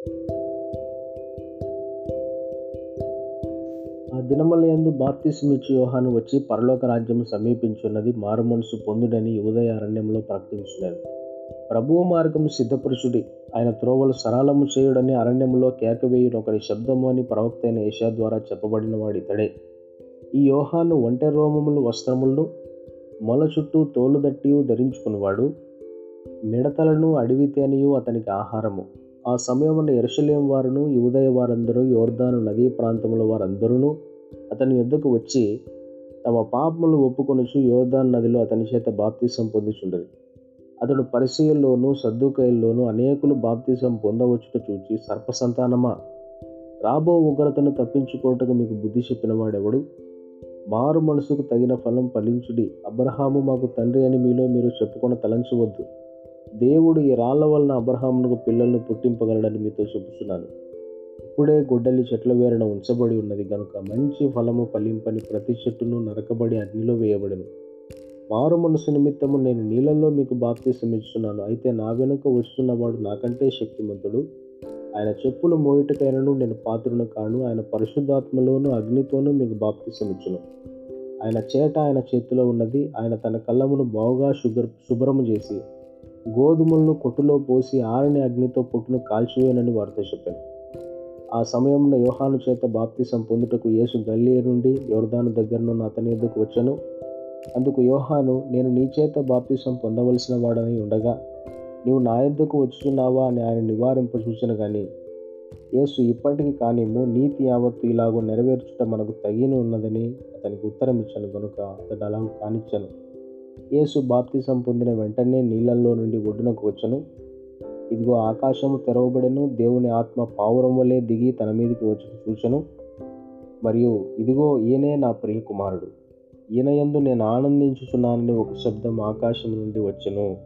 ఆ దినములందు బాప్తిస్మిచ్చు యోహాను వచ్చి పరలోక రాజ్యము సమీపించున్నది మారుమనసు పొందుడని ఉదయ అరణ్యంలో ప్రకటించినాడు ప్రభువు మార్గం సిద్ధపురుషుడి ఆయన త్రోవలు సరళము చేయుడని అరణ్యంలో కేకవేయుడు ఒకరి శబ్దము అని ప్రవక్త అయిన ఏషియా ద్వారా చెప్పబడిన వాడు ఇతడే. ఈ యోహాను ఒంటె రోమములు వస్త్రములను మొల చుట్టూ తోలుదట్టియు ధరించుకునివాడు. మిడతలను అడవి తేనియు అతనికి ఆహారము. ఆ సమయమున ఎరుషలేం వారును యువదయ వారందరూ యోర్ధాను నదీ ప్రాంతముల వారందరూ అతని యొద్దకు వచ్చి తమ పాపములు ఒప్పుకొనుచు యోర్దాన్ నదిలో అతని చేత బాప్తీసం పొందుచుండరు. అతడు పరిశీలలోను సద్దుకైల్లోను అనేకులు బాప్తీసం పొందవచ్చుట చూచి సర్పసంతానమా? రాబో ఉగ్రతను తప్పించుకోవటకు మీకు బుద్ధి చెప్పినవాడెవడు? మారు మనసుకు తగిన ఫలం ఫలించుడి. అబ్రహాము మాకు తండ్రి అని మీలో మీరు చెప్పుకొని తలంచవద్దు. దేవుడు ఈ రాళ్ళ వలన అబ్రహామునకు పిల్లలను పుట్టింపగలడని మీతో చెబుతున్నాను ఇప్పుడే గుడ్డలి చెట్ల వేరణ ఉంచబడి ఉన్నది. కనుక మంచి ఫలము ఫలింపని ప్రతి చెట్టును నరకబడి అగ్నిలో వేయబడను. మారు మనసు నిమిత్తము నేను నీళ్ళల్లో మీకు బాప్తీసం అయితే నా వెనుక వస్తున్నవాడు నాకంటే శక్తిమంతుడు. ఆయన చెప్పులు మోయుటకైనను నేను పాత్రును కాను. ఆయన పరిశుద్ధాత్మలోను అగ్నితోనూ మీకు బాప్తీసం ఆయన చేట ఆయన చేతిలో ఉన్నది. ఆయన తన కళ్ళమును బావుగా శుభ్ర శుభ్రము చేసి గోధుమలను కొట్టులో పోసి ఆరని అగ్నితో పుట్టును కాల్చివేనని వారితో చెప్పాను. ఆ సమయంలో యోహాను చేత బాప్తిసం పొందుటకు యేసు గల్లీ నుండి యోర్దాను దగ్గరనున్న అతని ఎద్దుకు వచ్చాను. అందుకు యోహాను నేను నీ చేత బాప్తిసం పొందవలసిన వాడని ఉండగా నీవు నా ఎద్దుకు వచ్చుచున్నావా అని ఆయన నివారింప చూసిన కానీ యేసు ఇప్పటికి కానిము నీతి యావత్తు ఇలాగో నెరవేర్చుట మనకు తగిన ఉన్నదని అతనికి ఉత్తరం ఇచ్చాను కనుక అతడు అలా కానిచ్చాను. యేసు బాప్తిసం పొందిన వెంటనే నీళ్ళల్లో నుండి ఒడ్డునకు వచ్చను. ఇదిగో ఆకాశము తెరవబడెను దేవుని ఆత్మ పావురం వలె దిగి తన మీదకి వచ్చి చూచను. మరియు ఇదిగో ఈయనే నా ప్రియ కుమారుడు ఈయన యందు నేను ఆనందించుచున్నానని ఒక శబ్దం ఆకాశం నుండి వచ్చను.